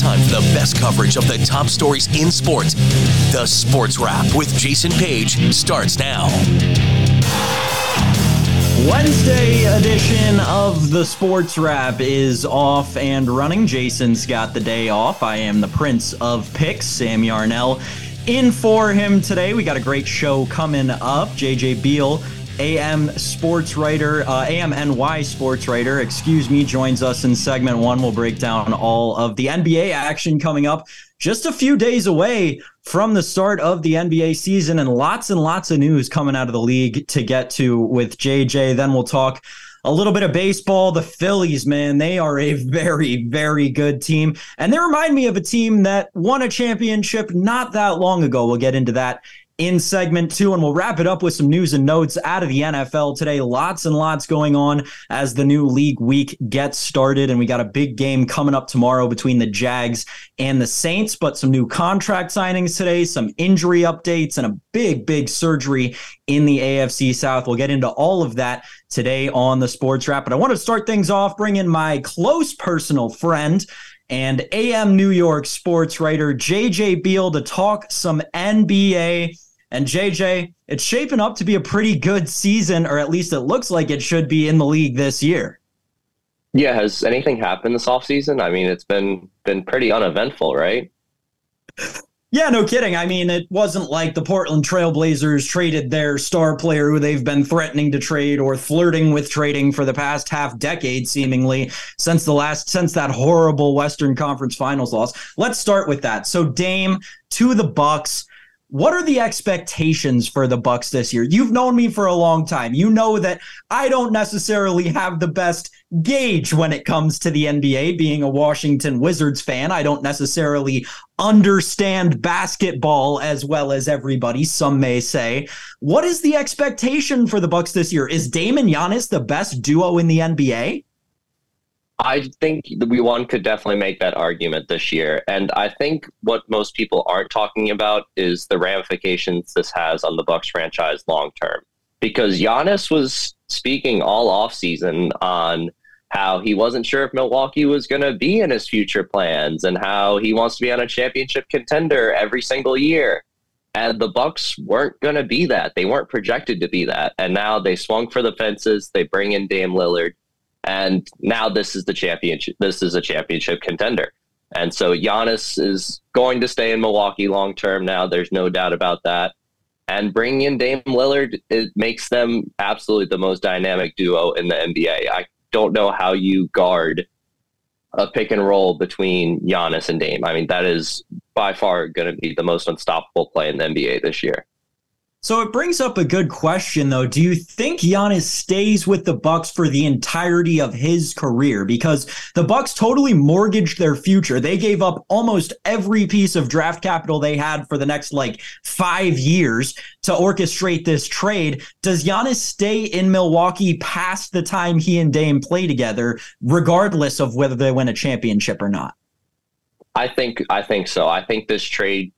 time for the best coverage of the top stories in sports. The Sports Wrap with Jason Page starts now. Wednesday edition of the Sports Wrap is off and running. Jason's got the day off. I am the Prince of Picks, Sam Yarnell. In for him today, we got a great show coming up. JJ Beale AM sports writer, uh, AMNY sports writer, excuse me, joins us in segment one. We'll break down all of the NBA action coming up just a few days away from the start of the NBA season and lots and lots of news coming out of the league to get to with JJ. Then we'll talk a little bit of baseball. The Phillies, man, they are a very, very good team. And they remind me of a team that won a championship not that long ago. We'll get into that in segment two, and we'll wrap it up with some news and notes out of the NFL today. Lots and lots going on as the new league week gets started, and we got a big game coming up tomorrow between the Jags and the Saints, but some new contract signings today, some injury updates, and a big, big surgery in the AFC South. We'll get into all of that today on the Sports Wrap, but I want to start things off bringing my close personal friend and AM New York sports writer JJ Beale to talk some NBA and JJ, it's shaping up to be a pretty good season, or at least it looks like it should be in the league this year. Yeah, has anything happened this offseason? I mean, it's been been pretty uneventful, right? Yeah, no kidding. I mean, it wasn't like the Portland Trailblazers traded their star player who they've been threatening to trade or flirting with trading for the past half decade, seemingly since the last since that horrible Western Conference Finals loss. Let's start with that. So Dame to the Bucks. What are the expectations for the Bucks this year? You've known me for a long time. You know that I don't necessarily have the best gauge when it comes to the NBA. Being a Washington Wizards fan, I don't necessarily understand basketball as well as everybody, some may say. What is the expectation for the Bucks this year? Is Dame and Giannis the best duo in the NBA? I think we one could definitely make that argument this year. And I think what most people aren't talking about is the ramifications this has on the Bucks franchise long term. Because Giannis was speaking all offseason on how he wasn't sure if Milwaukee was going to be in his future plans and how he wants to be on a championship contender every single year. And the Bucks weren't going to be that. They weren't projected to be that. And now they swung for the fences. They bring in Dame Lillard and now this is the championship. This is a championship contender. And so Giannis is going to stay in Milwaukee long term now. There's no doubt about that. And bringing in Dame Lillard, it makes them absolutely the most dynamic duo in the NBA. I don't know how you guard a pick and roll between Giannis and Dame. I mean, that is by far going to be the most unstoppable play in the NBA this year. So it brings up a good question though. Do you think Giannis stays with the Bucks for the entirety of his career because the Bucks totally mortgaged their future. They gave up almost every piece of draft capital they had for the next like 5 years to orchestrate this trade. Does Giannis stay in Milwaukee past the time he and Dame play together regardless of whether they win a championship or not? I think I think so. I think this trade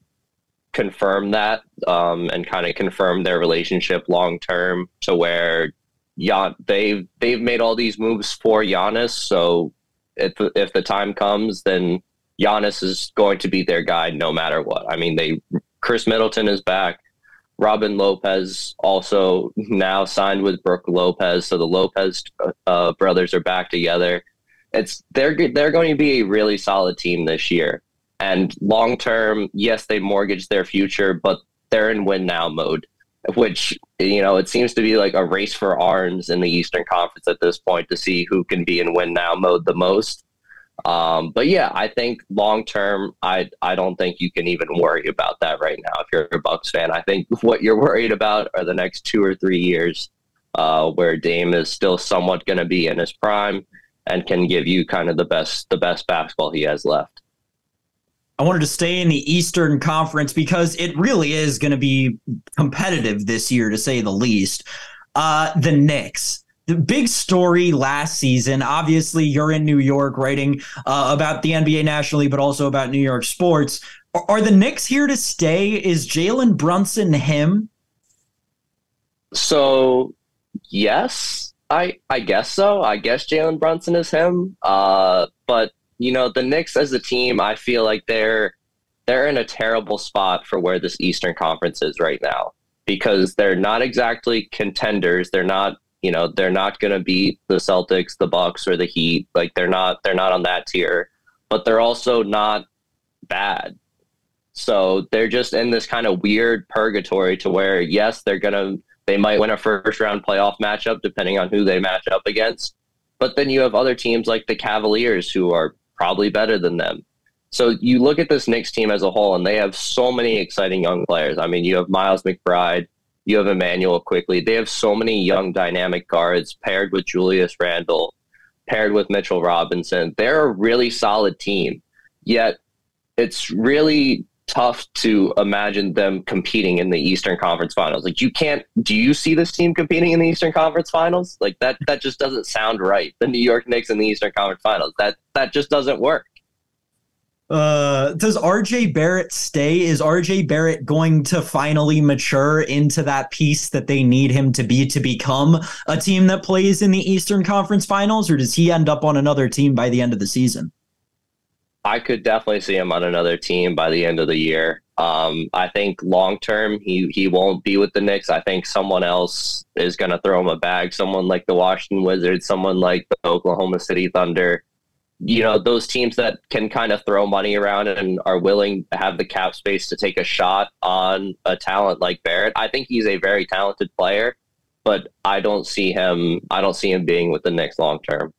confirm that um, and kind of confirm their relationship long term to where Jan- they've they've made all these moves for Giannis. So if if the time comes, then Giannis is going to be their guy no matter what. I mean, they Khris Middleton is back. Robin Lopez also now signed with Brook Lopez, so the Lopez uh, brothers are back together. It's they're they're going to be a really solid team this year. And long term, yes, they mortgage their future, but they're in win now mode, which, you know, it seems to be like a race for arms in the Eastern Conference at this point to see who can be in win now mode the most. Um, but yeah, I think long term, I I don't think you can even worry about that right now. If you're a Bucks fan, I think what you're worried about are the next two or three years, uh, where Dame is still somewhat going to be in his prime and can give you kind of the best the best basketball he has left. I wanted to stay in the Eastern Conference because it really is going to be competitive this year, to say the least. Uh, the Knicks. The big story last season, obviously, you're in New York writing uh, about the NBA nationally, but also about New York sports. Are, are the Knicks here to stay? Is Jalen Brunson him? So, yes, I I guess so. I guess Jalen Brunson is him. Uh, but you know, the Knicks as a team, I feel like they're they're in a terrible spot for where this Eastern Conference is right now because they're not exactly contenders. They're not, you know, they're not going to beat the Celtics, the Bucks, or the Heat. Like they're not they're not on that tier, but they're also not bad. So they're just in this kind of weird purgatory to where yes, they're gonna they might win a first round playoff matchup depending on who they match up against. But then you have other teams like the Cavaliers who are probably better than them. So you look at this Knicks team as a whole, and they have so many exciting young players. I mean, you have Miles McBride, you have Immanuel Quickley. They have so many young, dynamic guards paired with Julius Randle, paired with Mitchell Robinson. They're a really solid team. Yet it's really tough to imagine them competing in the Eastern Conference Finals. Like you can't do you see this team competing in the Eastern Conference Finals? Like that that just doesn't sound right. The New York Knicks in the Eastern Conference Finals. That that just doesn't work. Uh, does RJ Barrett stay? Is RJ Barrett going to finally mature into that piece that they need him to be to become a team that plays in the Eastern Conference Finals, or does he end up on another team by the end of the season? I could definitely see him on another team by the end of the year. Um, I think long term he he won't be with the Knicks. I think someone else is going to throw him a bag. Someone like the Washington Wizards, someone like the Oklahoma City Thunder. You know those teams that can kind of throw money around and are willing to have the cap space to take a shot on a talent like Barrett. I think he's a very talented player, but I don't see him. I don't see him being with the Knicks long term.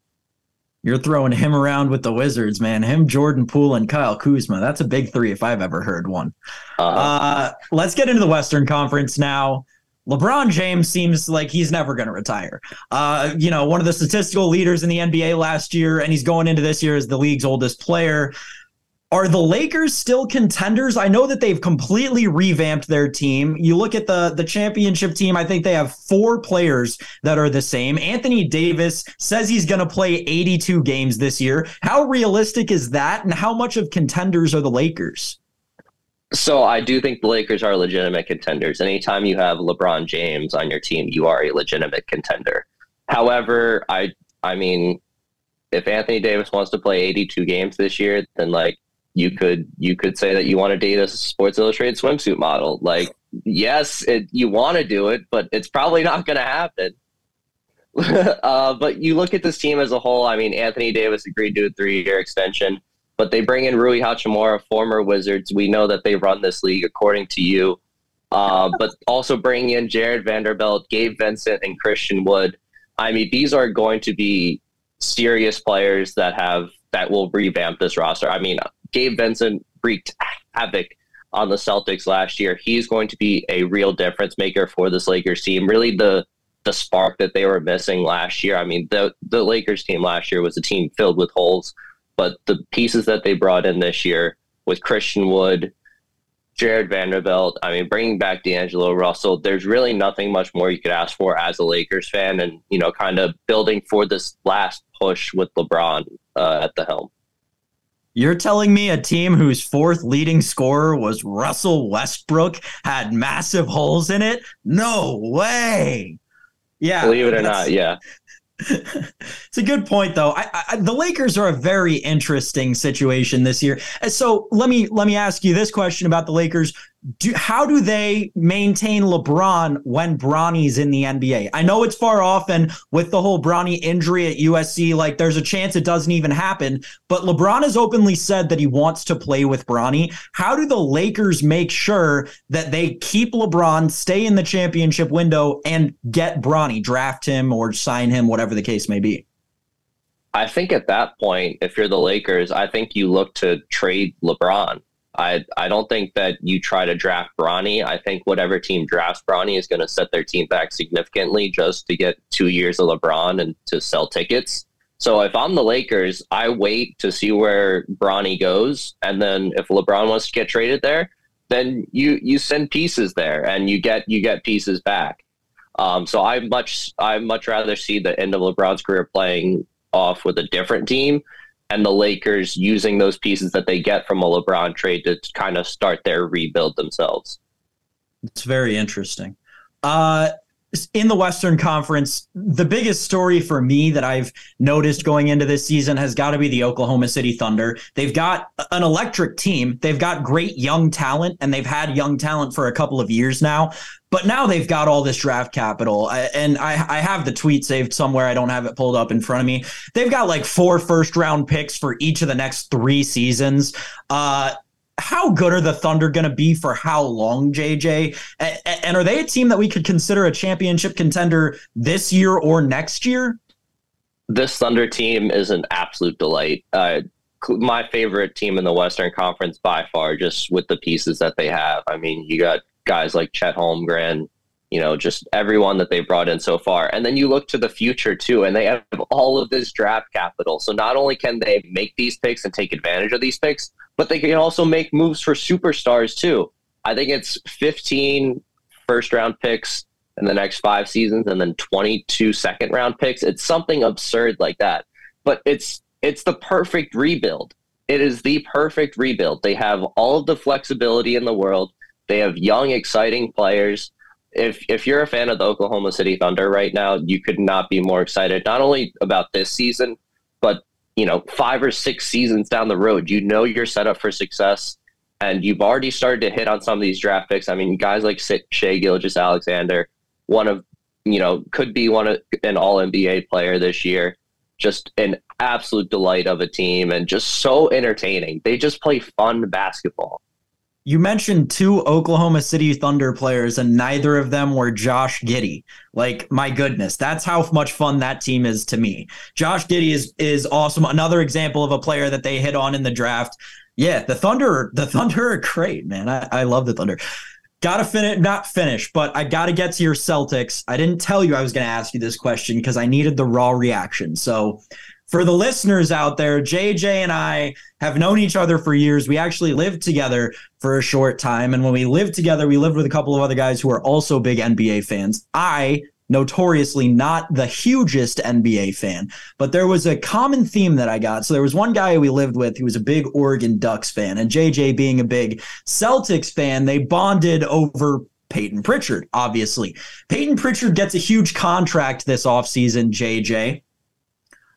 You're throwing him around with the Wizards, man. Him, Jordan Poole, and Kyle Kuzma. That's a big three if I've ever heard one. Uh, uh, let's get into the Western Conference now. LeBron James seems like he's never going to retire. Uh, you know, one of the statistical leaders in the NBA last year, and he's going into this year as the league's oldest player. Are the Lakers still contenders? I know that they've completely revamped their team. You look at the the championship team, I think they have four players that are the same. Anthony Davis says he's going to play 82 games this year. How realistic is that and how much of contenders are the Lakers? So I do think the Lakers are legitimate contenders. Anytime you have LeBron James on your team, you are a legitimate contender. However, I I mean if Anthony Davis wants to play 82 games this year, then like you could you could say that you want to date a Sports Illustrated swimsuit model. Like, yes, it, you want to do it, but it's probably not going to happen. uh, but you look at this team as a whole. I mean, Anthony Davis agreed to a three-year extension, but they bring in Rui Hachimura, former Wizards. We know that they run this league according to you. Uh, but also bringing in Jarred Vanderbilt, Gabe Vincent, and Christian Wood. I mean, these are going to be serious players that have that will revamp this roster. I mean, Gabe Vincent wreaked havoc on the Celtics last year. He's going to be a real difference maker for this Lakers team. Really, the the spark that they were missing last year. I mean, the the Lakers team last year was a team filled with holes, but the pieces that they brought in this year with Christian Wood, Jarred Vanderbilt, I mean, bringing back D'Angelo Russell, there's really nothing much more you could ask for as a Lakers fan, and you know, kind of building for this last push with LeBron uh, at the helm. You're telling me a team whose fourth leading scorer was Russell Westbrook had massive holes in it? No way. Yeah. Believe it or not, yeah. it's a good point, though. I, I, the Lakers are a very interesting situation this year. So let me let me ask you this question about the Lakers: do, How do they maintain LeBron when Bronny's in the NBA? I know it's far off, and with the whole Bronny injury at USC, like there's a chance it doesn't even happen. But LeBron has openly said that he wants to play with Bronny. How do the Lakers make sure that they keep LeBron, stay in the championship window, and get Bronny, draft him or sign him, whatever? whatever the case may be. I think at that point, if you're the Lakers, I think you look to trade LeBron. I I don't think that you try to draft Bronny. I think whatever team drafts Bronny is going to set their team back significantly just to get two years of LeBron and to sell tickets. So if I'm the Lakers, I wait to see where Bronny goes, and then if LeBron wants to get traded there, then you you send pieces there and you get you get pieces back. Um, so I much I much rather see the end of LeBron's career playing off with a different team, and the Lakers using those pieces that they get from a LeBron trade to kind of start their rebuild themselves. It's very interesting. Uh, in the Western Conference, the biggest story for me that I've noticed going into this season has got to be the Oklahoma City Thunder. They've got an electric team. They've got great young talent, and they've had young talent for a couple of years now. But now they've got all this draft capital. And I, I have the tweet saved somewhere. I don't have it pulled up in front of me. They've got like four first round picks for each of the next three seasons. Uh, how good are the Thunder going to be for how long, JJ? And are they a team that we could consider a championship contender this year or next year? This Thunder team is an absolute delight. Uh, my favorite team in the Western Conference by far, just with the pieces that they have. I mean, you got guys like Chet Holmgren, you know, just everyone that they brought in so far. And then you look to the future too, and they have all of this draft capital. So not only can they make these picks and take advantage of these picks, but they can also make moves for superstars too. I think it's 15 first round picks in the next five seasons and then 22 second round picks. It's something absurd like that. But it's it's the perfect rebuild. It is the perfect rebuild. They have all of the flexibility in the world. They have young, exciting players if if you're a fan of the Oklahoma City Thunder right now, you could not be more excited not only about this season, but you know, five or six seasons down the road. You know you're set up for success, and you've already started to hit on some of these draft picks. I mean, guys like Shai Gilgeous Alexander, one of you know could be one of an All NBA player this year. Just an absolute delight of a team, and just so entertaining. They just play fun basketball. You mentioned two Oklahoma City Thunder players, and neither of them were Josh Giddey. Like, my goodness, that's how much fun that team is to me. Josh Giddey is is awesome. Another example of a player that they hit on in the draft. Yeah, the Thunder, the Thunder are great, man. I, I love the Thunder. Gotta finish, not finish, but I gotta get to your Celtics. I didn't tell you I was gonna ask you this question because I needed the raw reaction. So for the listeners out there, JJ and I have known each other for years. We actually lived together for a short time. And when we lived together, we lived with a couple of other guys who are also big NBA fans. I notoriously not the hugest NBA fan, but there was a common theme that I got. So there was one guy we lived with who was a big Oregon Ducks fan, and JJ being a big Celtics fan, they bonded over Payton Pritchard, obviously. Payton Pritchard gets a huge contract this offseason, JJ.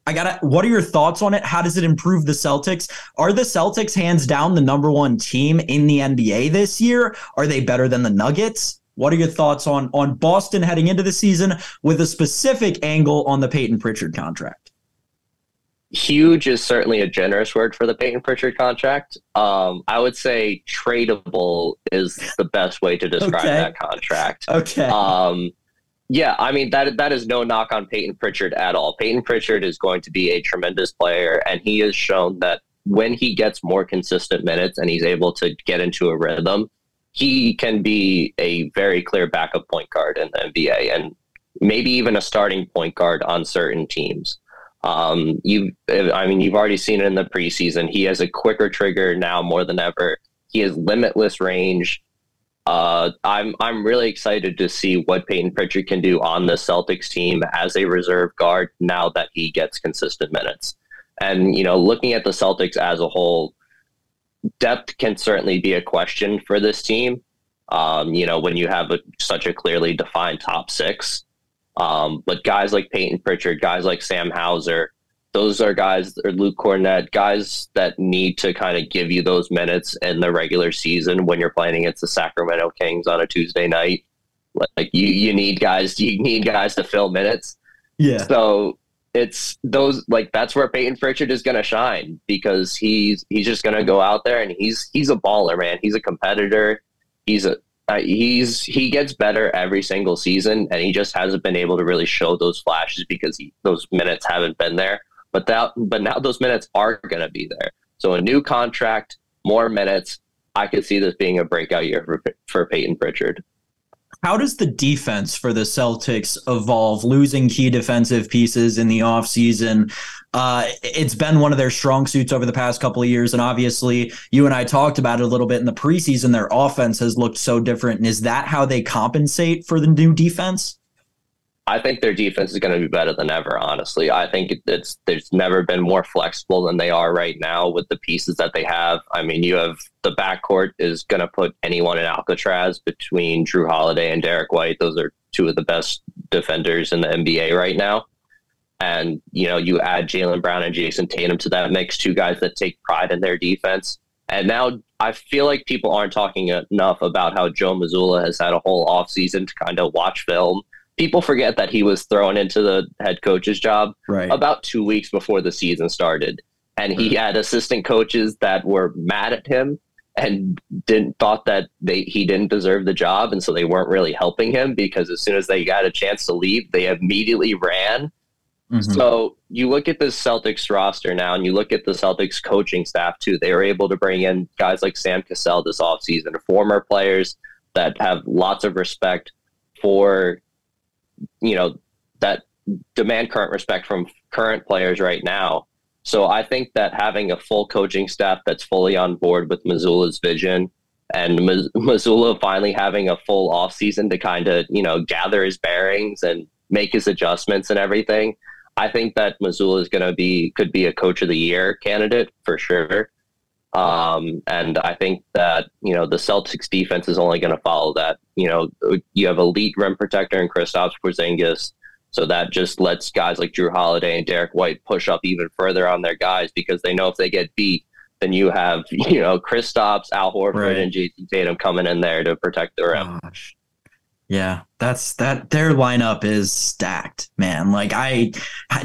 I gotta. What are your thoughts on it? How does it improve the Celtics? Are the Celtics hands down the number one team in the NBA this year? Are they better than the Nuggets? What are your thoughts on on Boston heading into the season with a specific angle on the Payton Pritchard contract? Huge is certainly a generous word for the Payton Pritchard contract. Um, I would say tradable is the best way to describe okay. that contract. Okay. Um, yeah, I mean that that is no knock on Payton Pritchard at all. Payton Pritchard is going to be a tremendous player, and he has shown that when he gets more consistent minutes and he's able to get into a rhythm, he can be a very clear backup point guard in the NBA, and maybe even a starting point guard on certain teams. Um, you, I mean, you've already seen it in the preseason. He has a quicker trigger now more than ever. He has limitless range uh, I'm I'm really excited to see what Payton Pritchard can do on the Celtics team as a reserve guard now that he gets consistent minutes. And you know, looking at the Celtics as a whole, depth can certainly be a question for this team. Um, you know, when you have a, such a clearly defined top six, um, but guys like Payton Pritchard, guys like Sam Hauser, those are guys or Luke Kornet, guys that need to kind of give you those minutes in the regular season when you're playing against the Sacramento Kings on a Tuesday night. Like you, you need guys, you need guys to fill minutes. Yeah. So it's those like that's where Payton Pritchard is going to shine because he's he's just going to go out there and he's he's a baller, man. He's a competitor. He's a uh, he's he gets better every single season, and he just hasn't been able to really show those flashes because he, those minutes haven't been there. But that but now those minutes are going to be there. So a new contract, more minutes. I could see this being a breakout year for for Payton Pritchard. How does the defense for the Celtics evolve, losing key defensive pieces in the offseason? Uh, it's been one of their strong suits over the past couple of years. And obviously, you and I talked about it a little bit in the preseason. Their offense has looked so different. And is that how they compensate for the new defense? I think their defense is going to be better than ever. Honestly, I think it's there's never been more flexible than they are right now with the pieces that they have. I mean, you have the backcourt is going to put anyone in Alcatraz between Jrue Holiday and Derek White. Those are two of the best defenders in the NBA right now. And, you know, you add Jaylen Brown and Jayson Tatum to that mix, two guys that take pride in their defense. And now I feel like people aren't talking enough about how Joe Mazzulla has had a whole offseason to kind of watch film. People forget that he was thrown into the head coach's job right. about two weeks before the season started. And he had assistant coaches that were mad at him and didn't thought that they he didn't deserve the job and so they weren't really helping him because as soon as they got a chance to leave they immediately ran mm-hmm. so you look at the celtics roster now and you look at the celtics coaching staff too they were able to bring in guys like sam cassell this offseason former players that have lots of respect for you know that demand current respect from current players right now so I think that having a full coaching staff that's fully on board with Mazzulla's vision and Mazzulla finally having a full off season to kind of, you know, gather his bearings and make his adjustments and everything. I think that Mazzulla is going to be, could be a coach of the year candidate for sure. Um, and I think that, you know, the Celtics defense is only going to follow that. You know, you have elite rim protector and Kristaps Porzingis so that just lets guys like Jrue Holiday and Derek White push up even further on their guys because they know if they get beat, then you have, you know, Kristaps, Al Horford, right. and Jayson Tatum coming in there to protect the rim. Gosh. Yeah, that's that. Their lineup is stacked, man. Like I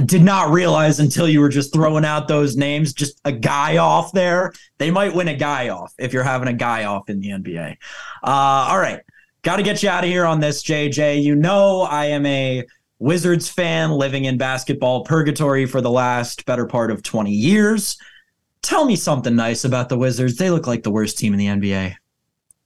did not realize until you were just throwing out those names. Just a guy off there, they might win a guy off if you're having a guy off in the NBA. Uh, all right, got to get you out of here on this, JJ. You know I am a Wizards fan living in basketball purgatory for the last better part of 20 years. Tell me something nice about the Wizards. They look like the worst team in the NBA.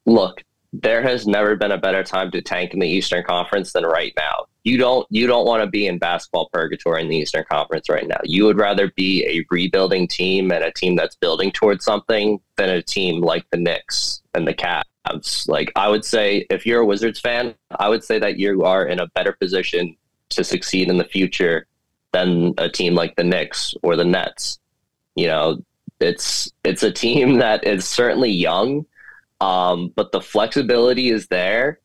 Look, there has never been a better time to tank in the Eastern Conference than right now. You don't you don't want to be in basketball purgatory in the Eastern Conference right now. You would rather be a rebuilding team and a team that's building towards something than a team like the Knicks and the Cavs. Like I would say if you're a Wizards fan, I would say that you are in a better position to succeed in the future than a team like the Knicks or the Nets. You know, it's it's a team that is certainly young, um, but the flexibility is there,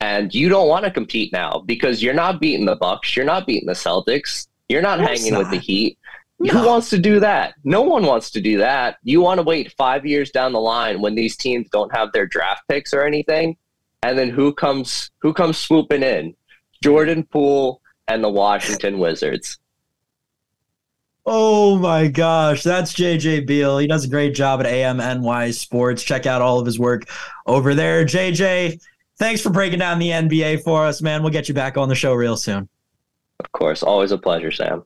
and you don't want to compete now because you're not beating the Bucks, you're not beating the Celtics, you're not hanging not. with the Heat. No. Who wants to do that? No one wants to do that. You want to wait five years down the line when these teams don't have their draft picks or anything, and then who comes who comes swooping in? Jordan Poole and the Washington Wizards. Oh my gosh, that's JJ Beale. He does a great job at AMNY Sports. Check out all of his work over there. JJ, thanks for breaking down the NBA for us, man. We'll get you back on the show real soon. Of course, always a pleasure, Sam.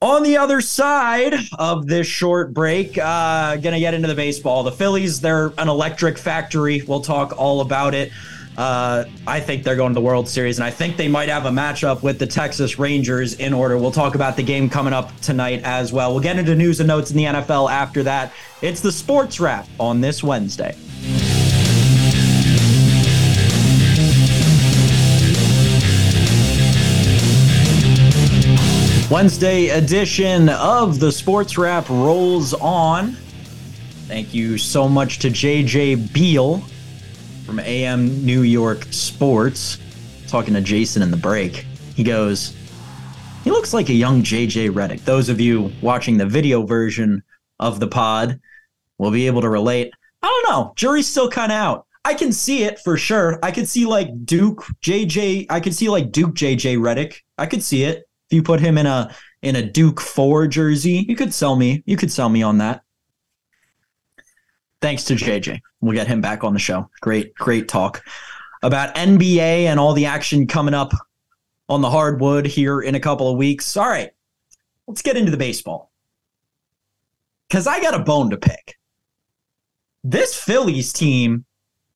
On the other side of this short break, uh, gonna get into the baseball. The Phillies, they're an electric factory. We'll talk all about it. Uh, I think they're going to the World Series, and I think they might have a matchup with the Texas Rangers in order. We'll talk about the game coming up tonight as well. We'll get into news and notes in the NFL after that. It's the Sports Wrap on this Wednesday. Wednesday edition of the Sports Wrap rolls on. Thank you so much to JJ Beale from AM New York Sports, talking to Jason in the break. He goes, He looks like a young JJ Redick. Those of you watching the video version of the pod will be able to relate. I don't know. Jury's still kind of out. I can see it for sure. I could see like Duke JJ. I could see like Duke JJ Redick. I could see it. If you put him in a in a Duke four jersey, you could sell me. You could sell me on that thanks to JJ. We'll get him back on the show. Great, great talk about NBA and all the action coming up on the hardwood here in a couple of weeks. All right, let's get into the baseball. Because I got a bone to pick. This Phillies team,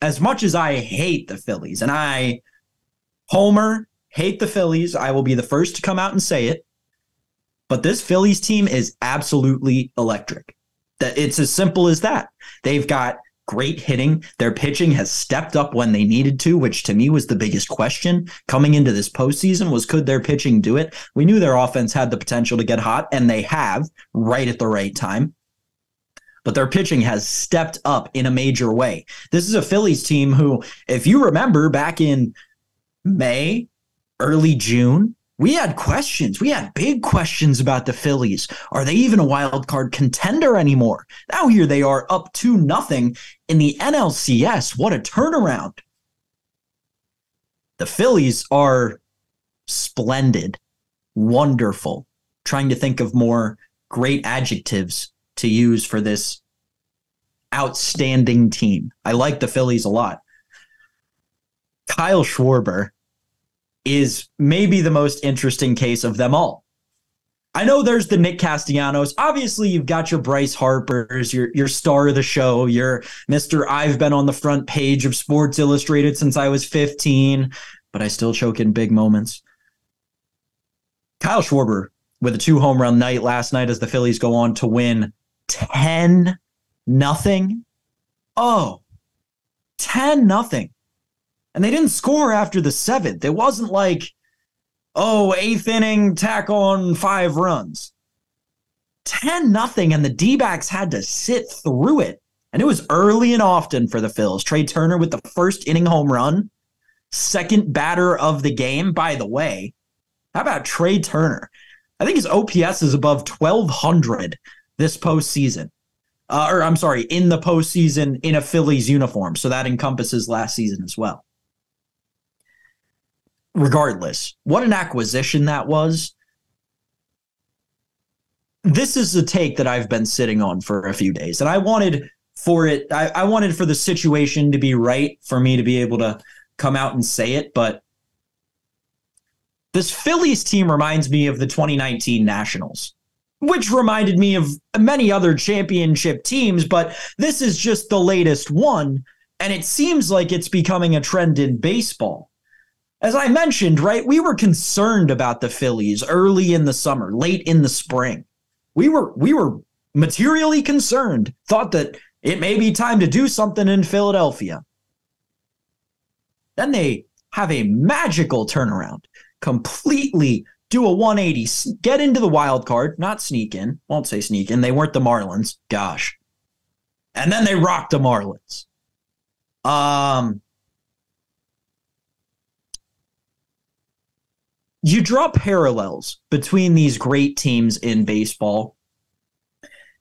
as much as I hate the Phillies, and I, Homer, hate the Phillies, I will be the first to come out and say it. But this Phillies team is absolutely electric. That it's as simple as that. They've got great hitting. Their pitching has stepped up when they needed to, which to me was the biggest question coming into this postseason was could their pitching do it? We knew their offense had the potential to get hot, and they have right at the right time. But their pitching has stepped up in a major way. This is a Phillies team who, if you remember back in May, early June, we had questions. We had big questions about the Phillies. Are they even a wild card contender anymore? Now here they are up to nothing in the NLCS. What a turnaround. The Phillies are splendid, wonderful. Trying to think of more great adjectives to use for this outstanding team. I like the Phillies a lot. Kyle Schwarber is maybe the most interesting case of them all. I know there's the Nick Castellanos. Obviously, you've got your Bryce Harper's, your your star of the show, your Mr. I've been on the front page of Sports Illustrated since I was 15, but I still choke in big moments. Kyle Schwarber with a two home run night last night as the Phillies go on to win 10 nothing. Oh, 10 nothing and they didn't score after the seventh. It wasn't like, oh, eighth inning, tack on five runs. 10 nothing, and the D backs had to sit through it. And it was early and often for the Phils. Trea Turner with the first inning home run, second batter of the game. By the way, how about Trea Turner? I think his OPS is above 1,200 this postseason. Uh, or I'm sorry, in the postseason in a Phillies uniform. So that encompasses last season as well regardless, what an acquisition that was. This is a take that I've been sitting on for a few days, and I wanted for it, I, I wanted for the situation to be right for me to be able to come out and say it, but this Phillies team reminds me of the 2019 Nationals, which reminded me of many other championship teams, but this is just the latest one. And it seems like it's becoming a trend in baseball as I mentioned, right, we were concerned about the Phillies early in the summer, late in the spring. We were we were materially concerned, thought that it may be time to do something in Philadelphia. Then they have a magical turnaround, completely do a 180, get into the wild card, not sneak in, won't say sneak in. They weren't the Marlins, gosh. And then they rocked the Marlins. Um, you draw parallels between these great teams in baseball.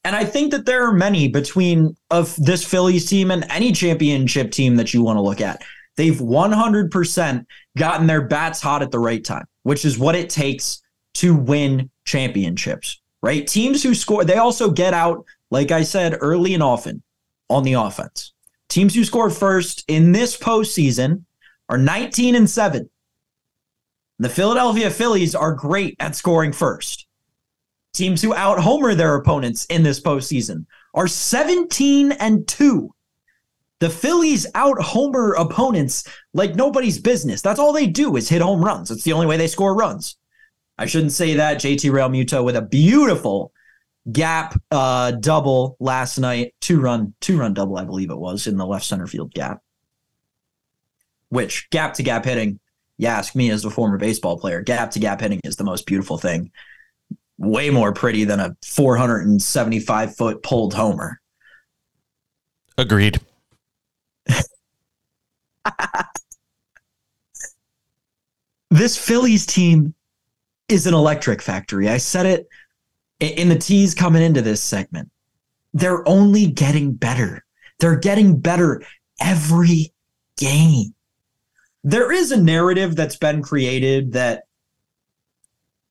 And I think that there are many between of this Phillies team and any championship team that you want to look at. They've 100% gotten their bats hot at the right time, which is what it takes to win championships, right? Teams who score, they also get out, like I said, early and often on the offense. Teams who score first in this postseason are 19 and 7. The Philadelphia Phillies are great at scoring first. Teams who out homer their opponents in this postseason are 17 and 2. The Phillies out homer opponents like nobody's business. That's all they do is hit home runs. It's the only way they score runs. I shouldn't say that. JT Realmuto with a beautiful gap uh, double last night, two run, two run double, I believe it was in the left center field gap. Which gap to gap hitting you ask me as a former baseball player, gap to gap hitting is the most beautiful thing. Way more pretty than a 475 foot pulled homer. Agreed. this Phillies team is an electric factory. I said it in the tease coming into this segment. They're only getting better. They're getting better every game there is a narrative that's been created that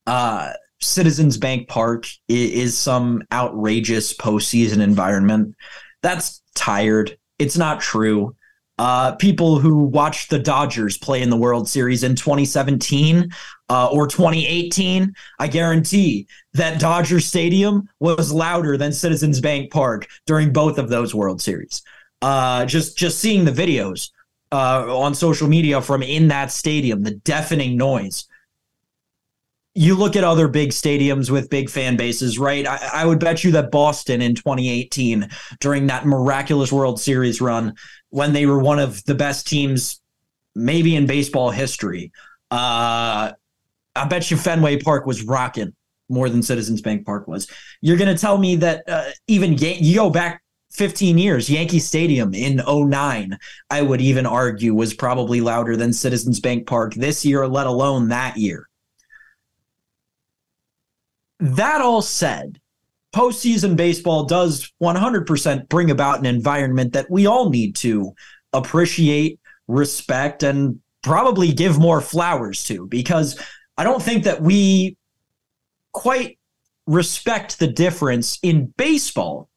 uh, Citizens Bank Park is, is some outrageous postseason environment. That's tired. It's not true. Uh, people who watched the Dodgers play in the World Series in 2017 uh, or 2018, I guarantee that Dodger Stadium was louder than Citizens Bank Park during both of those World Series. Uh, just just seeing the videos uh, on social media from in that stadium, the deafening noise. You look at other big stadiums with big fan bases, right? I, I would bet you that Boston in 2018, during that miraculous World Series run, when they were one of the best teams, maybe in baseball history, uh, I bet you Fenway Park was rocking more than Citizens Bank Park was. You're going to tell me that uh, even ga- you go back 15 years. Yankee Stadium in 09, I would even argue, was probably louder than Citizens Bank Park this year, let alone that year. That all said, postseason baseball does 100% bring about an environment that we all need to appreciate, respect, and probably give more flowers to because I don't think that we quite respect the difference in baseball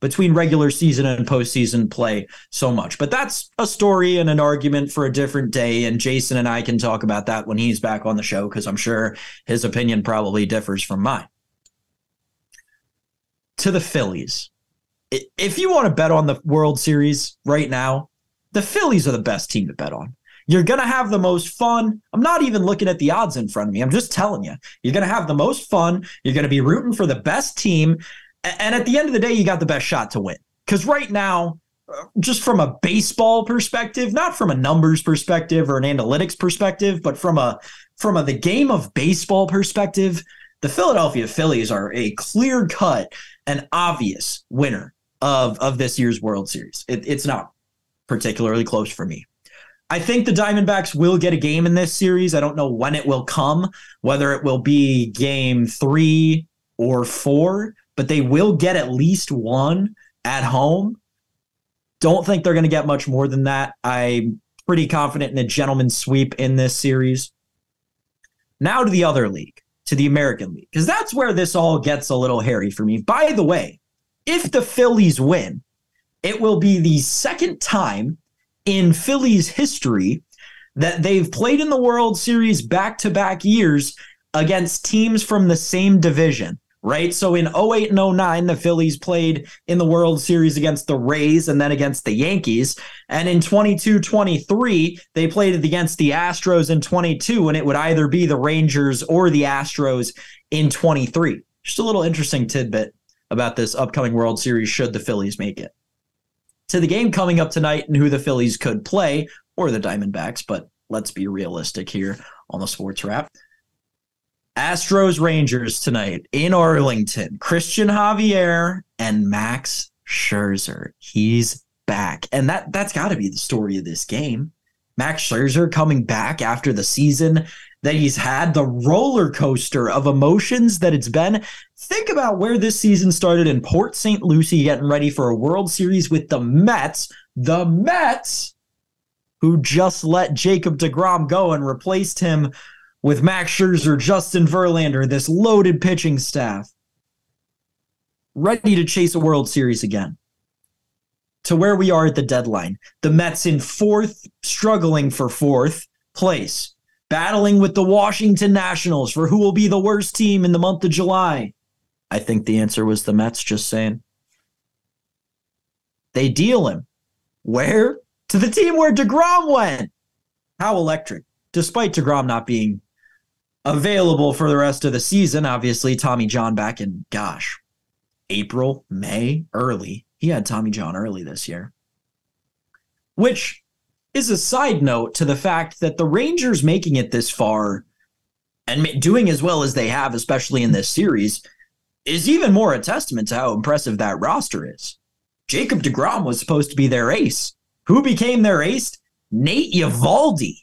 between regular season and postseason play so much. But that's a story and an argument for a different day. And Jason and I can talk about that when he's back on the show because I'm sure his opinion probably differs from mine. To the Phillies. If you want to bet on the World Series right now, the Phillies are the best team to bet on. You're going to have the most fun. I'm not even looking at the odds in front of me. I'm just telling you. You're going to have the most fun. You're going to be rooting for the best team. And at the end of the day, you got the best shot to win. Because right now, uh, just from a baseball perspective, not from a numbers perspective or an analytics perspective, but from a from a the game of baseball perspective, the Philadelphia Phillies are a clear cut and obvious winner of of this year's World Series. It, it's not particularly close for me. I think the Diamondbacks will get a game in this series. I don't know when it will come, whether it will be game three or four, but they will get at least one at home. Don't think they're going to get much more than that. I'm pretty confident in a gentleman's sweep in this series. Now to the other league, to the American League, because that's where this all gets a little hairy for me. By the way, if the Phillies win, it will be the second time in Phillies history that they've played in the World Series back to back years against teams from the same division, right? So in 08 and 09, the Phillies played in the World Series against the Rays and then against the Yankees. And in 22 23, they played against the Astros in 22, and it would either be the Rangers or the Astros in 23. Just a little interesting tidbit about this upcoming World Series should the Phillies make it to the game coming up tonight and who the Phillies could play or the Diamondbacks, but let's be realistic here on the sports wrap. Astros Rangers tonight in Arlington. Cristian Javier and Max Scherzer. He's back. And that that's got to be the story of this game. Max Scherzer coming back after the season that he's had, the roller coaster of emotions that it's been. Think about where this season started in Port St. Lucie, getting ready for a World Series with the Mets. The Mets, who just let Jacob DeGrom go and replaced him with Max Scherzer, Justin Verlander, this loaded pitching staff, ready to chase a World Series again. To where we are at the deadline, the Mets in fourth, struggling for fourth place battling with the Washington Nationals for who will be the worst team in the month of July? I think the answer was the Mets, just saying. They deal him. Where? To the team where DeGrom went. How electric. Despite DeGrom not being available for the rest of the season, obviously, Tommy John back in, gosh, April, May, early. He had Tommy John early this year. Which is a side note to the fact that the Rangers making it this far and doing as well as they have, especially in this series, is even more a testament to how impressive that roster is. Jacob DeGrom was supposed to be their ace. Who became their ace? Nate Eovaldi.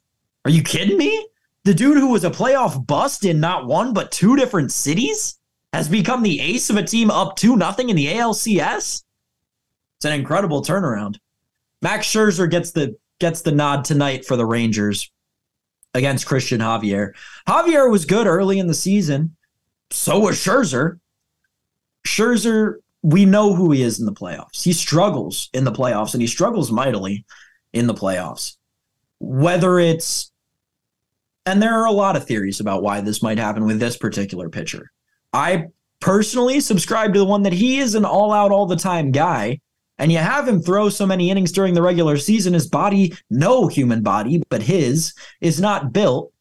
Are you kidding me? The dude who was a playoff bust in not one but two different cities has become the ace of a team up 2 nothing in the ALCS. It's an incredible turnaround. Max Scherzer gets the gets the nod tonight for the Rangers against Cristian Javier. Javier was good early in the season. So was Scherzer. Scherzer, we know who he is in the playoffs. He struggles in the playoffs and he struggles mightily in the playoffs. Whether it's, and there are a lot of theories about why this might happen with this particular pitcher. I personally subscribe to the one that he is an all out all the time guy and you have him throw so many innings during the regular season, his body, no human body, but his, is not built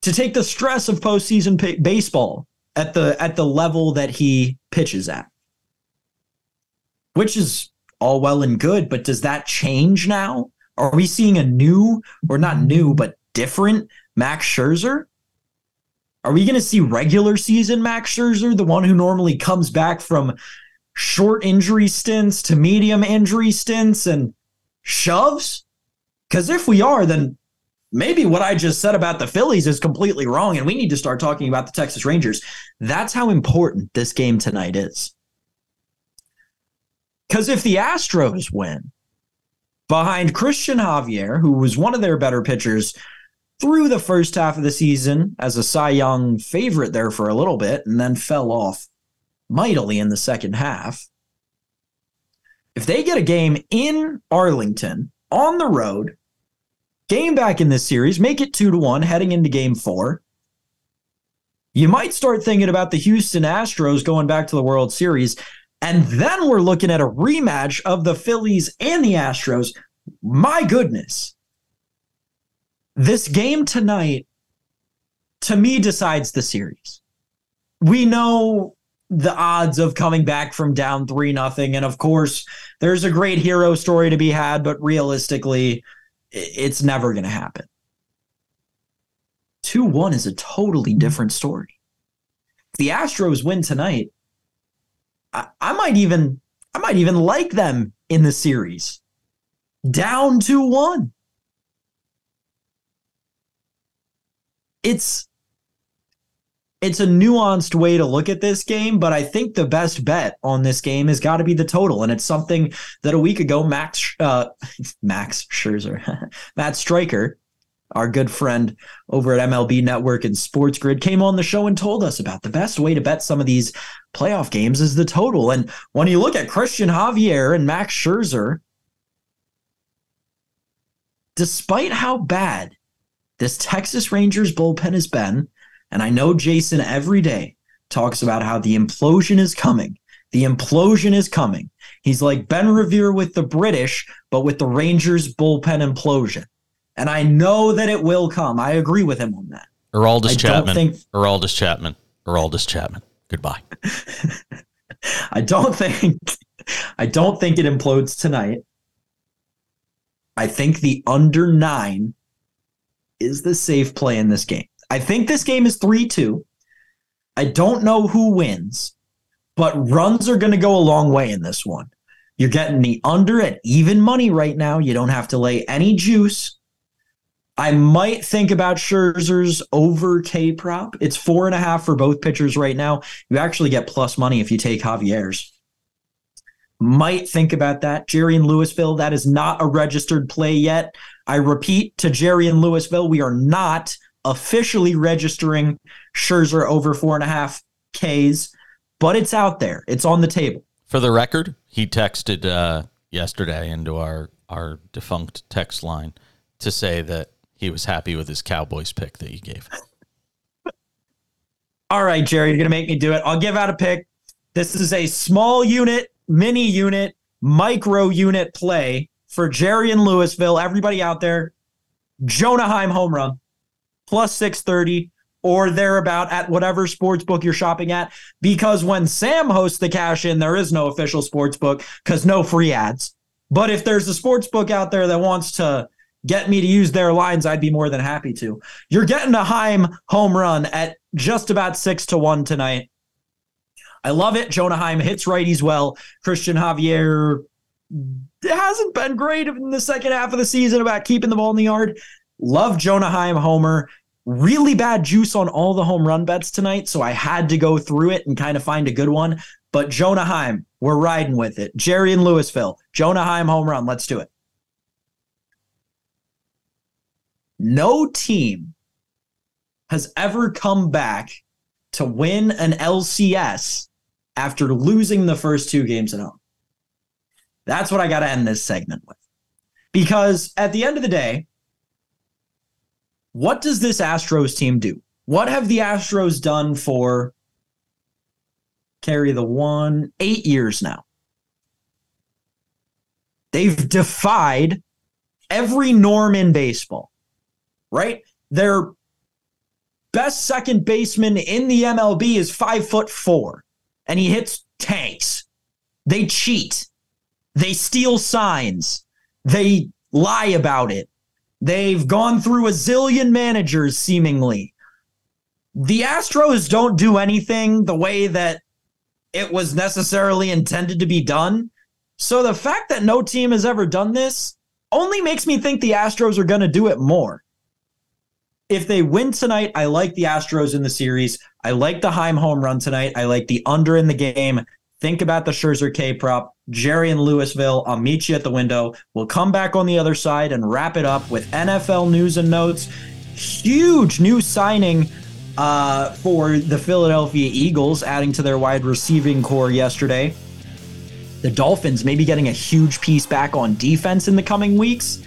to take the stress of postseason p- baseball at the at the level that he pitches at. Which is all well and good, but does that change now? Are we seeing a new, or not new, but different Max Scherzer? Are we going to see regular season Max Scherzer, the one who normally comes back from short injury stints to medium injury stints and shoves? Because if we are, then maybe what I just said about the Phillies is completely wrong, and we need to start talking about the Texas Rangers. That's how important this game tonight is. Because if the Astros win behind Cristian Javier, who was one of their better pitchers through the first half of the season as a Cy Young favorite there for a little bit, and then fell off mightily in the second half. If they get a game in Arlington on the road, game back in this series, make it two to one heading into game four. You might start thinking about the Houston Astros going back to the World Series. And then we're looking at a rematch of the Phillies and the Astros. My goodness. This game tonight, to me, decides the series. We know the odds of coming back from down three nothing, and of course, there's a great hero story to be had, but realistically, it's never going to happen. 2 1 is a totally different story. If the Astros win tonight, I, I might even I might even like them in the series. Down 2 1. It's it's a nuanced way to look at this game, but I think the best bet on this game has got to be the total, and it's something that a week ago Max uh, Max Scherzer, Matt Striker, our good friend over at MLB Network and Sports Grid, came on the show and told us about the best way to bet some of these playoff games is the total. And when you look at Cristian Javier and Max Scherzer, despite how bad this Texas Rangers bullpen has been and I know Jason every day talks about how the implosion is coming. The implosion is coming. He's like Ben Revere with the British, but with the Rangers bullpen implosion. And I know that it will come. I agree with him on that. Aroldis I Chapman. Think, Aroldis Chapman. Aroldis Chapman. Goodbye. I don't think I don't think it implodes tonight. I think the under nine is the safe play in this game. I think this game is 3 2. I don't know who wins, but runs are going to go a long way in this one. You're getting the under at even money right now. You don't have to lay any juice. I might think about Scherzer's over K prop. It's four and a half for both pitchers right now. You actually get plus money if you take Javier's. Might think about that. Jerry and Louisville, that is not a registered play yet. I repeat to Jerry in Louisville, we are not officially registering Scherzer over four and a half Ks, but it's out there. It's on the table. For the record, he texted uh, yesterday into our our defunct text line to say that he was happy with his Cowboys pick that you gave. All right, Jerry, you're gonna make me do it. I'll give out a pick. This is a small unit, mini unit, micro unit play for Jerry and Louisville. Everybody out there, Jonah Heim home run plus 630 or thereabout at whatever sports book you're shopping at. Because when Sam hosts the cash in, there is no official sports book because no free ads. But if there's a sports book out there that wants to get me to use their lines, I'd be more than happy to. You're getting a Heim home run at just about six to one tonight. I love it. Jonah Heim hits righties well. Cristian Javier hasn't been great in the second half of the season about keeping the ball in the yard. Love Jonah Heim homer. Really bad juice on all the home run bets tonight, so I had to go through it and kind of find a good one. But Jonah Heim, we're riding with it. Jerry and Louisville, Jonah Heim home run. Let's do it. No team has ever come back to win an LCS after losing the first two games at home. That's what I got to end this segment with. Because at the end of the day, what does this Astros team do? What have the Astros done for carry the one eight years now? They've defied every norm in baseball, right? Their best second baseman in the MLB is five foot four, and he hits tanks. They cheat. They steal signs. They lie about it. They've gone through a zillion managers, seemingly. The Astros don't do anything the way that it was necessarily intended to be done. So the fact that no team has ever done this only makes me think the Astros are going to do it more. If they win tonight, I like the Astros in the series. I like the Heim home run tonight. I like the under in the game. Think about the Scherzer K prop. Jerry in Louisville. I'll meet you at the window. We'll come back on the other side and wrap it up with NFL news and notes. Huge new signing uh, for the Philadelphia Eagles, adding to their wide receiving core yesterday. The Dolphins maybe getting a huge piece back on defense in the coming weeks.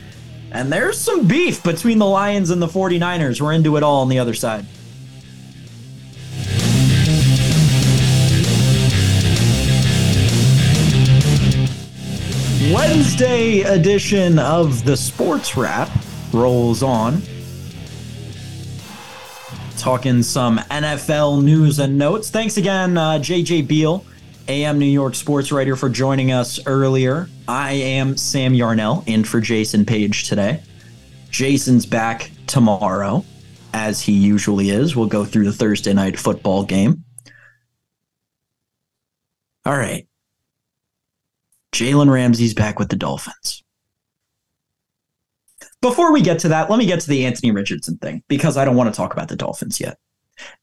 And there's some beef between the Lions and the 49ers. We're into it all on the other side. Wednesday edition of the Sports Wrap rolls on talking some NFL news and notes. Thanks again, uh, JJ Beale, AM New York sports writer, for joining us earlier. I am Sam Yarnell, in for Jason Page today. Jason's back tomorrow, as he usually is. We'll go through the Thursday night football game. All right. Jalen Ramsey's back with the Dolphins. Before we get to that, let me get to the Anthony Richardson thing because I don't want to talk about the Dolphins yet.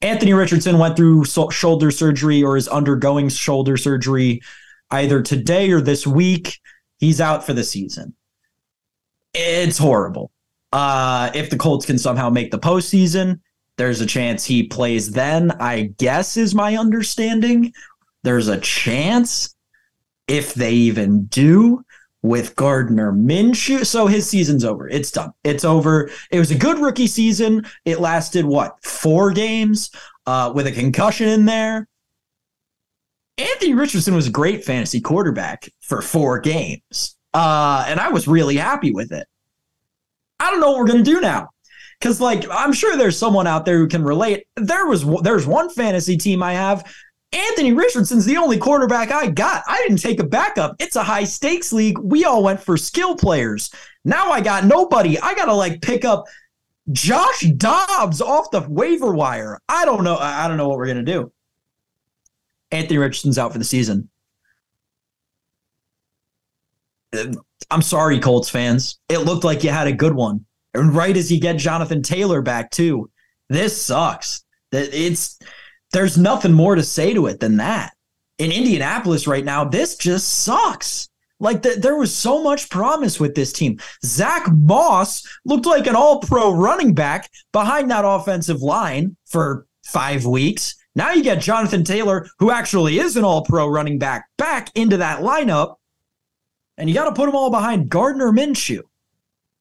Anthony Richardson went through shoulder surgery or is undergoing shoulder surgery either today or this week. He's out for the season. It's horrible. Uh, if the Colts can somehow make the postseason, there's a chance he plays then, I guess, is my understanding. There's a chance if they even do with Gardner Minshew. So his season's over. It's done. It's over. It was a good rookie season. It lasted what four games uh, with a concussion in there. Anthony Richardson was a great fantasy quarterback for four games, uh, and I was really happy with it. I don't know what we're gonna do now. Cause like I'm sure there's someone out there who can relate. There was there's one fantasy team I have Anthony Richardson's the only quarterback I got. I didn't take a backup. It's a high stakes league. We all went for skill players. Now I got nobody. I got to like pick up Josh Dobbs off the waiver wire. I don't know. I don't know what we're going to do. Anthony Richardson's out for the season. Uh, I'm sorry, Colts fans. It looked like you had a good one. And right as you get Jonathan Taylor back, too. This sucks. It's there's nothing more to say to it than that. In Indianapolis right now, this just sucks. Like the, there was so much promise with this team. Zach Moss looked like an all-pro running back behind that offensive line for five weeks. Now you get Jonathan Taylor, who actually is an all-pro running back, back into that lineup, and you got to put them all behind Gardner Minshew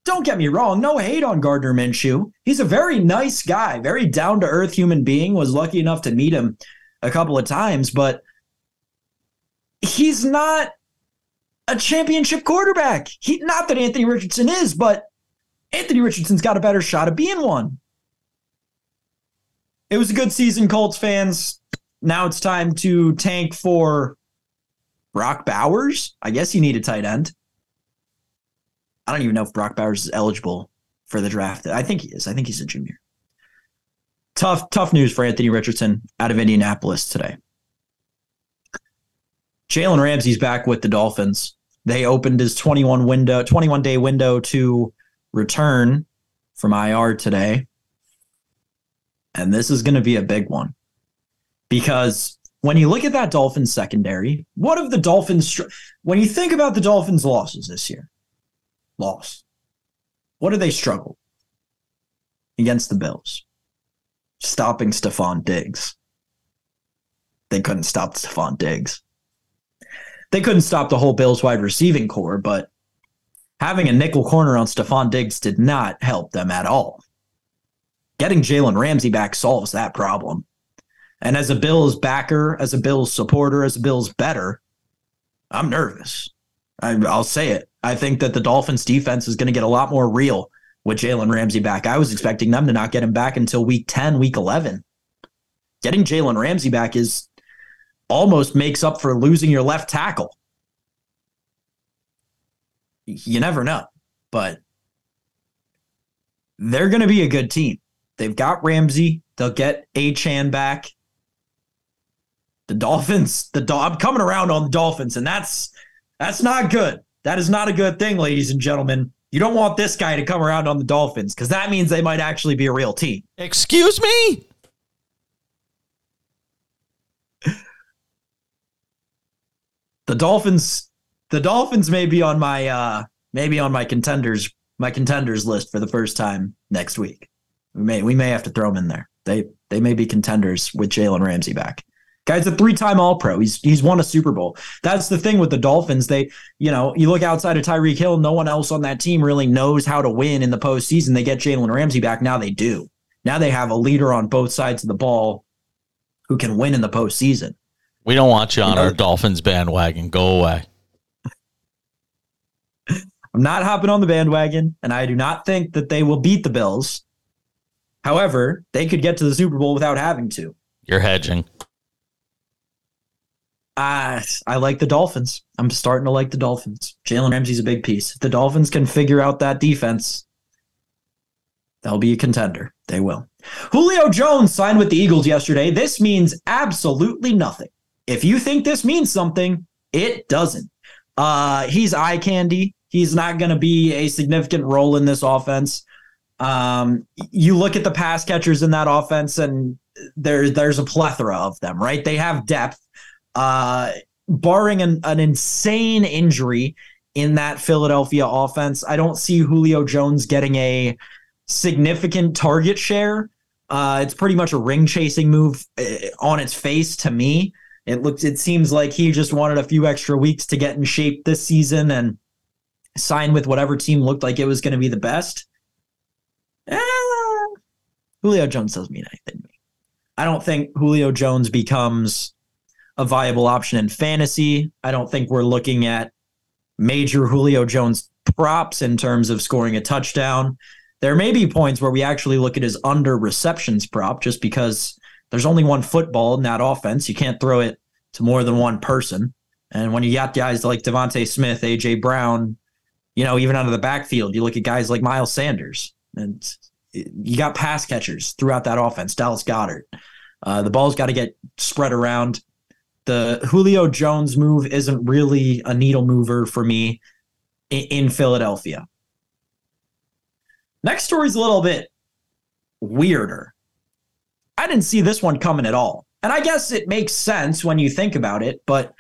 don't get me wrong, no hate on Gardner Minshew. He's a very nice guy, very down to earth human being. Was lucky enough to meet him a couple of times, but he's not a championship quarterback. He not that Anthony Richardson is, but Anthony Richardson's got a better shot of being one. It was a good season, Colts fans. Now it's time to tank for Brock Bowers. I guess you need a tight end. I don't even know if Brock Bowers is eligible for the draft. I think he is. I think he's a junior. Tough, tough news for Anthony Richardson out of Indianapolis today. Jalen Ramsey's back with the Dolphins. They opened his 21 window, 21 day window to return from IR today. And this is going to be a big one because when you look at that Dolphins secondary, what of the Dolphins, when you think about the Dolphins' losses this year, loss. What do they struggle against the Bills? Stopping Stefon Diggs. They couldn't stop Stefon Diggs. They couldn't stop the whole Bills wide receiving core, but having a nickel corner on Stefon Diggs did not help them at all. Getting Jalen Ramsey back solves that problem. And as a Bills backer, as a Bills supporter, as a Bills better, I'm nervous. I, will say it. I think that the Dolphins defense is going to get a lot more real with Jalen Ramsey back. I was expecting them to not get him back until week 10, week 11. Getting Jalen Ramsey back is almost makes up for losing your left tackle. You never know, but they're going to be a good team. They've got Ramsey. They'll get Achane back. The Dolphins, the do- I'm coming around on the Dolphins, and that's that's not good. That is not a good thing, ladies and gentlemen. You don't want this guy to come around on the Dolphins because that means they might actually be a real team. Excuse me? The Dolphins, the Dolphins may be on my uh maybe on my contenders my contenders list for the first time next week. We may we may have to throw them in there. They they may be contenders with Jalen Ramsey back. Guy's a three-time All-Pro. He's he's won a Super Bowl. That's the thing with the Dolphins. They, you know, you look outside of Tyreek Hill, no one else on that team really knows how to win in the postseason. They get Jalen Ramsey back. Now they do. Now they have a leader on both sides of the ball who can win in the postseason. We don't want you on our Dolphins bandwagon. Go away. I'm not hopping on the bandwagon, and I do not think that they will beat the Bills. However, they could get to the Super Bowl without having to. You're hedging. Uh, I like the Dolphins. I'm starting to like the Dolphins. Jalen Ramsey's a big piece. If the Dolphins can figure out that defense, they'll be a contender. They will. Julio Jones signed with the Eagles yesterday. This means absolutely nothing. If you think this means something, it doesn't. Uh, he's eye candy. He's not going to be a significant role in this offense. Um, you look at the pass catchers in that offense, and there, there's a plethora of them, right? They have depth. Uh, barring an, an insane injury in that Philadelphia offense, I don't see Julio Jones getting a significant target share. Uh, it's pretty much a ring chasing move uh, on its face to me. It looks, it seems like he just wanted a few extra weeks to get in shape this season and sign with whatever team looked like it was going to be the best. Eh, Julio Jones doesn't mean anything to me. I don't think Julio Jones becomes a viable option in fantasy. I don't think we're looking at major Julio Jones props in terms of scoring a touchdown. There may be points where we actually look at his under receptions prop just because there's only one football in that offense. You can't throw it to more than one person. And when you got guys like DeVonta Smith, AJ Brown, you know, even out of the backfield, you look at guys like Miles Sanders, and you got pass catchers throughout that offense. Dallas Goedert. Uh, the ball's got to get spread around. The Julio Jones move isn't really a needle mover for me in, in Philadelphia. Next story is a little bit weirder. I didn't see this one coming at all. And I guess it makes sense when you think about it, but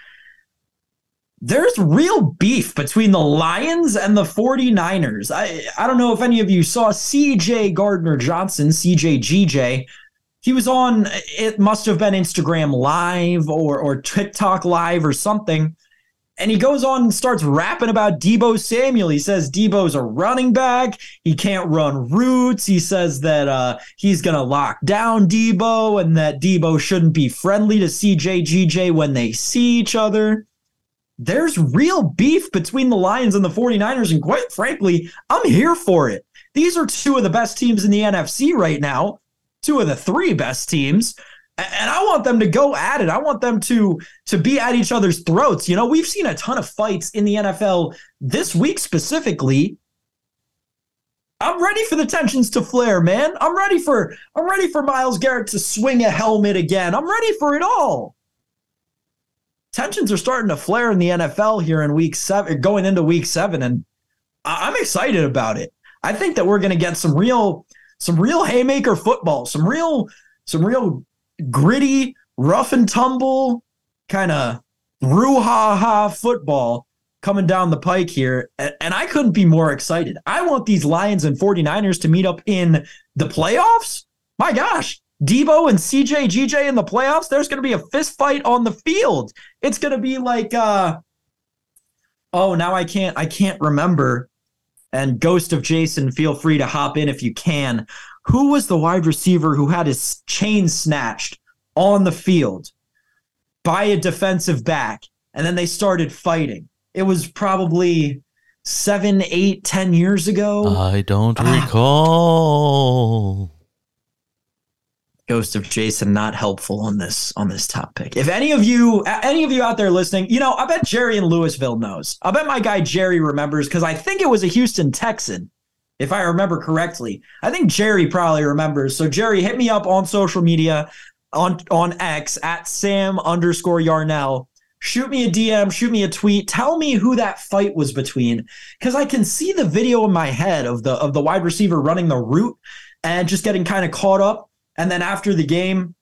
there's real beef between the Lions and the 49ers. I, I don't know if any of you saw CJ Gardner Johnson, CJGJ. He was on, it must have been Instagram Live or, or TikTok Live or something. And he goes on and starts rapping about Deebo Samuel. He says Deebo's a running back. He can't run routes. He says that uh, he's going to lock down Deebo and that Deebo shouldn't be friendly to CJGJ when they see each other there's real beef between the Lions and the 49ers. And quite frankly, I'm here for it. These are two of the best teams in the NFC right now, two of the three best teams. And I want them to go at it. I want them to to be at each other's throats. You know, we've seen a ton of fights in the NFL this week specifically. I'm ready for the tensions to flare, man. I'm ready for I'm ready for Myles Garrett to swing a helmet again. I'm ready for it all tensions are starting to flare in the NFL here in week seven, going into week seven, and I'm excited about it. I think that we're going to get some real, some real haymaker football, some real, some real gritty, rough and tumble kind of brouhaha football coming down the pike here. And I couldn't be more excited. I want these Lions and 49ers to meet up in the playoffs. My gosh, Deebo and CJ GJ in the playoffs, there's going to be a fist fight on the field. It's going to be like, uh, oh, now I can't, I can't remember. And Ghost of Jason, feel free to hop in if you can. Who was the wide receiver who had his chain snatched on the field by a defensive back, and then they started fighting? It was probably seven, eight, ten years ago. I don't ah. recall. Ghost of Jason not helpful on this on this topic. If any of you any of you out there listening, you know, I bet Jerry in Louisville knows. I bet my guy Jerry remembers because I think it was a Houston Texan, if I remember correctly. I think Jerry probably remembers. So Jerry, hit me up on social media. on on X at Sam underscore Yarnell. Shoot me a DM, shoot me a tweet. Tell me who that fight was between, because I can see the video in my head of the of the wide receiver running the route and just getting kind of caught up. And then after the game,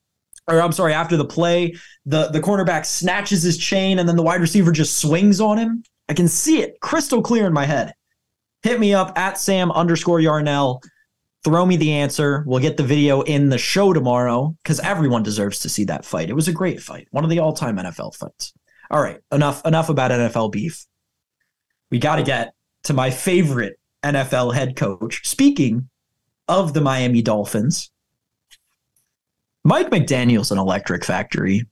or I'm sorry, after the play, the the cornerback snatches his chain, and then the wide receiver just swings on him. I can see it crystal clear in my head. Hit me up at Sam underscore Yarnell. Throw me the answer. We'll get the video in the show tomorrow because everyone deserves to see that fight. It was a great fight, one of the all time NFL fights. All right, enough enough about NFL beef. We got to get to my favorite NFL head coach. Speaking of the Miami Dolphins, Mike McDaniel's an electric factory.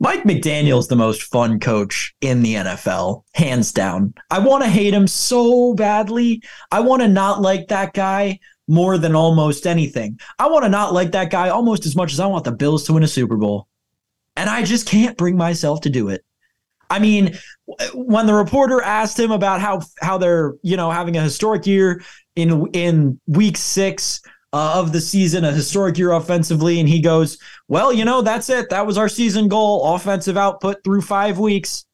Mike McDaniel's the most fun coach in the NFL, hands down. I want to hate him so badly. I want to not like that guy more than almost anything. I want to not like that guy almost as much as I want the Bills to win a Super Bowl. And I just can't bring myself to do it. I mean, when the reporter asked him about how how they're, you know, having a historic year in in week 6 uh, of the season, a historic year offensively. And he goes, Well, you know, that's it. That was our season goal, offensive output through five weeks.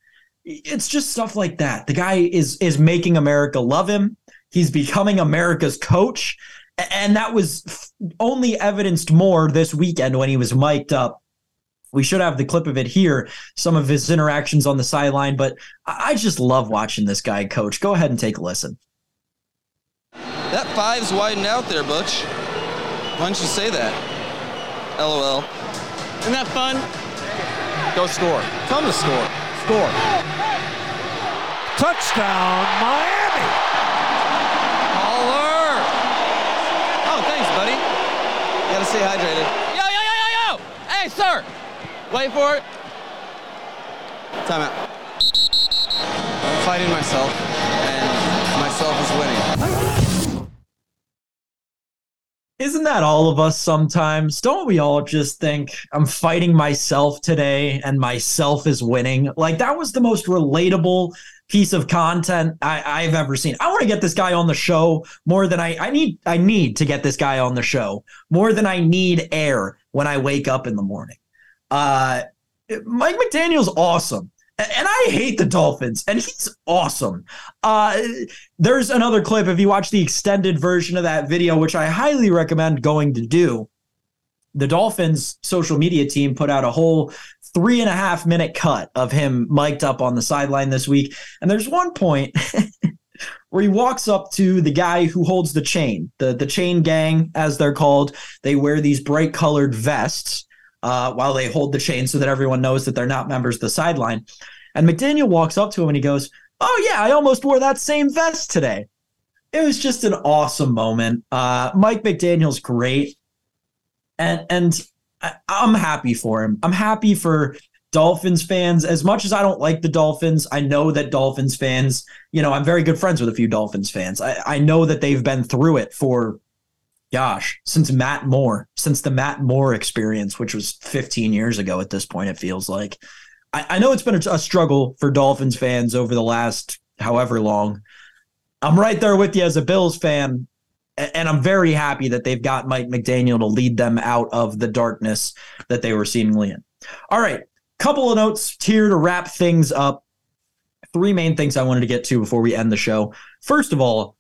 It's just stuff like that. The guy is is making America love him. He's becoming America's coach. And that was only evidenced more this weekend when he was mic'd up. We should have the clip of it here, some of his interactions on the sideline, but I just love watching this guy coach. Go ahead and take a listen. That five's widened out there, Butch. Why don't you say that? LOL. Isn't that fun? Go score. Come to score. Score. Touchdown, Miami. Caller. Oh, thanks, buddy. You gotta stay hydrated. Yo, yo, yo, yo, yo! Hey, sir! Wait for it. Time out. I'm fighting myself, and myself is winning. Isn't that all of us sometimes? Don't we all just think I'm fighting myself today and myself is winning? Like that was the most relatable piece of content I, have ever seen. I want to get this guy on the show more than I, I need. I need to get this guy on the show more than I need air when I wake up in the morning. Uh, Mike McDaniel's awesome and I hate the Dolphins, and he's awesome. Uh, there's another clip if you watch the extended version of that video, which I highly recommend going to do. The Dolphins social media team put out a whole three and a half minute cut of him mic'd up on the sideline this week. And there's one point where he walks up to the guy who holds the chain, the, the chain gang, as they're called. They wear these bright colored vests uh, while they hold the chain so that everyone knows that they're not members of the sideline. And McDaniel walks up to him and he goes, Oh, yeah, I almost wore that same vest today. It was just an awesome moment. Uh, Mike McDaniel's great. And, and I, I'm happy for him. I'm happy for Dolphins fans. As much as I don't like the Dolphins, I know that Dolphins fans, you know, I'm very good friends with a few Dolphins fans. I, I know that they've been through it for gosh, since Matt Moore, since the Matt Moore experience, which was 15 years ago at this point, it feels like. I, I know it's been a, a struggle for Dolphins fans over the last however long. I'm right there with you as a Bills fan, and I'm very happy that they've got Mike McDaniel to lead them out of the darkness that they were seemingly in. All right, couple of notes here to wrap things up. Three main things I wanted to get to before we end the show. First of all,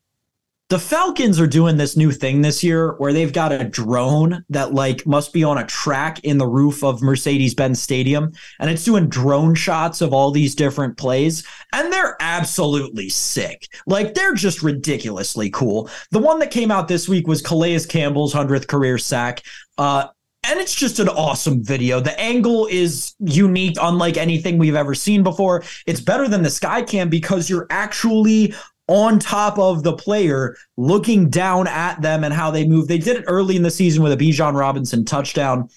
the Falcons are doing this new thing this year where they've got a drone that like must be on a track in the roof of Mercedes-Benz Stadium and it's doing drone shots of all these different plays and they're absolutely sick. Like they're just ridiculously cool. The one that came out this week was Calais Campbell's 100th career sack. Uh and it's just an awesome video. The angle is unique, unlike anything we've ever seen before. It's better than the Skycam because you're actually on top of the player, looking down at them and how they move. They did it early in the season with a Bijan Robinson touchdown.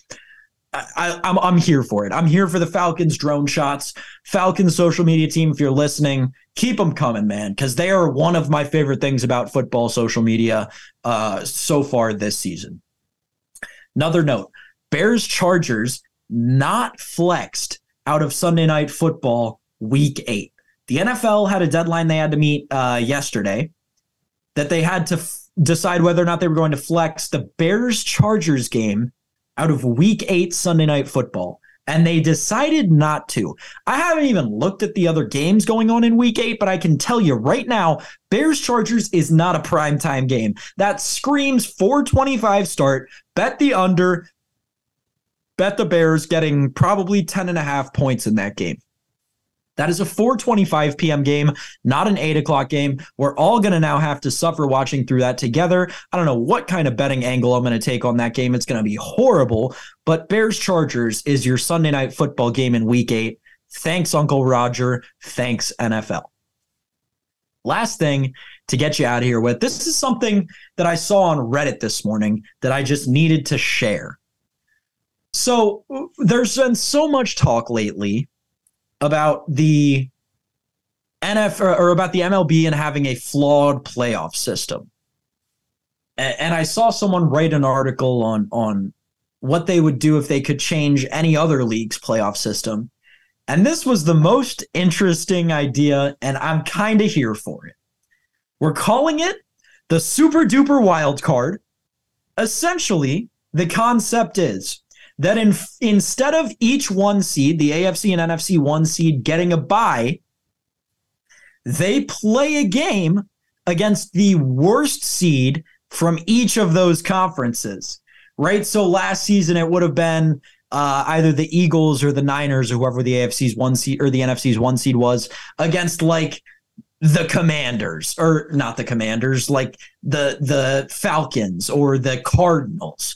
I, am I'm, I'm here for it. I'm here for the Falcons drone shots. Falcons social media team, if you're listening, keep them coming, man, because they are one of my favorite things about football social media uh, so far this season. Another note: Bears Chargers not flexed out of Sunday Night Football Week Eight. The NFL had a deadline they had to meet uh, yesterday that they had to f- decide whether or not they were going to flex the Bears Chargers game out of week eight Sunday night football. And they decided not to. I haven't even looked at the other games going on in week eight, but I can tell you right now, Bears Chargers is not a primetime game. That screams 425 start. Bet the under. Bet the Bears getting probably 10 and a half points in that game. That is a 4:25 p.m. game, not an 8 o'clock game. We're all going to now have to suffer watching through that together. I don't know what kind of betting angle I'm going to take on that game. It's going to be horrible. But Bears Chargers is your Sunday night football game in Week Eight. Thanks, Uncle Roger. Thanks, NFL. Last thing to get you out of here with this is something that I saw on Reddit this morning that I just needed to share. So there's been so much talk lately about the NF or, or about the MLB and having a flawed playoff system. And, and I saw someone write an article on on what they would do if they could change any other league's playoff system. And this was the most interesting idea, and I'm kind of here for it. We're calling it the super duper wild card. Essentially, the concept is that in, instead of each one seed, the AFC and NFC one seed getting a bye, they play a game against the worst seed from each of those conferences, right? So last season it would have been uh, either the Eagles or the Niners or whoever the AFC's one seed or the NFC's one seed was against like the Commanders or not the Commanders, like the the Falcons or the Cardinals.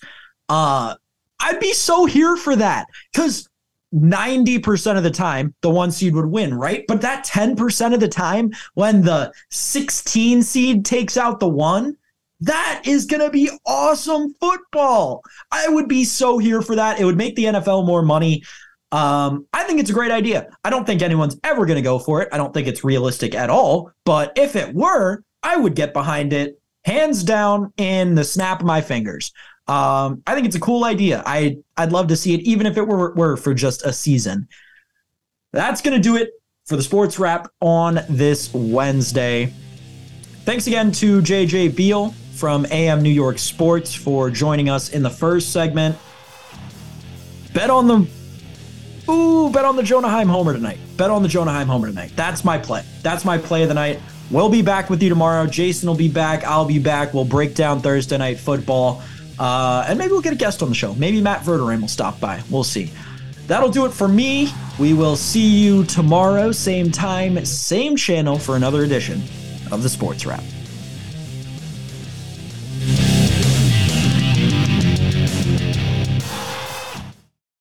Uh, I'd be so here for that because 90% of the time the one seed would win, right? But that 10% of the time when the 16 seed takes out the one, that is going to be awesome football. I would be so here for that. It would make the NFL more money. Um, I think it's a great idea. I don't think anyone's ever going to go for it. I don't think it's realistic at all. But if it were, I would get behind it hands down in the snap of my fingers. Um, I think it's a cool idea. I I'd love to see it, even if it were were for just a season. That's gonna do it for the sports wrap on this Wednesday. Thanks again to JJ Beale from AM New York Sports for joining us in the first segment. Bet on the Ooh, bet on the Jonah homer tonight. Bet on the Jonah Heim homer tonight. That's my play. That's my play of the night. We'll be back with you tomorrow. Jason will be back. I'll be back. We'll break down Thursday night football. Uh, and maybe we'll get a guest on the show. Maybe Matt Verderame will stop by. We'll see. That'll do it for me. We will see you tomorrow, same time, same channel, for another edition of the Sports Wrap.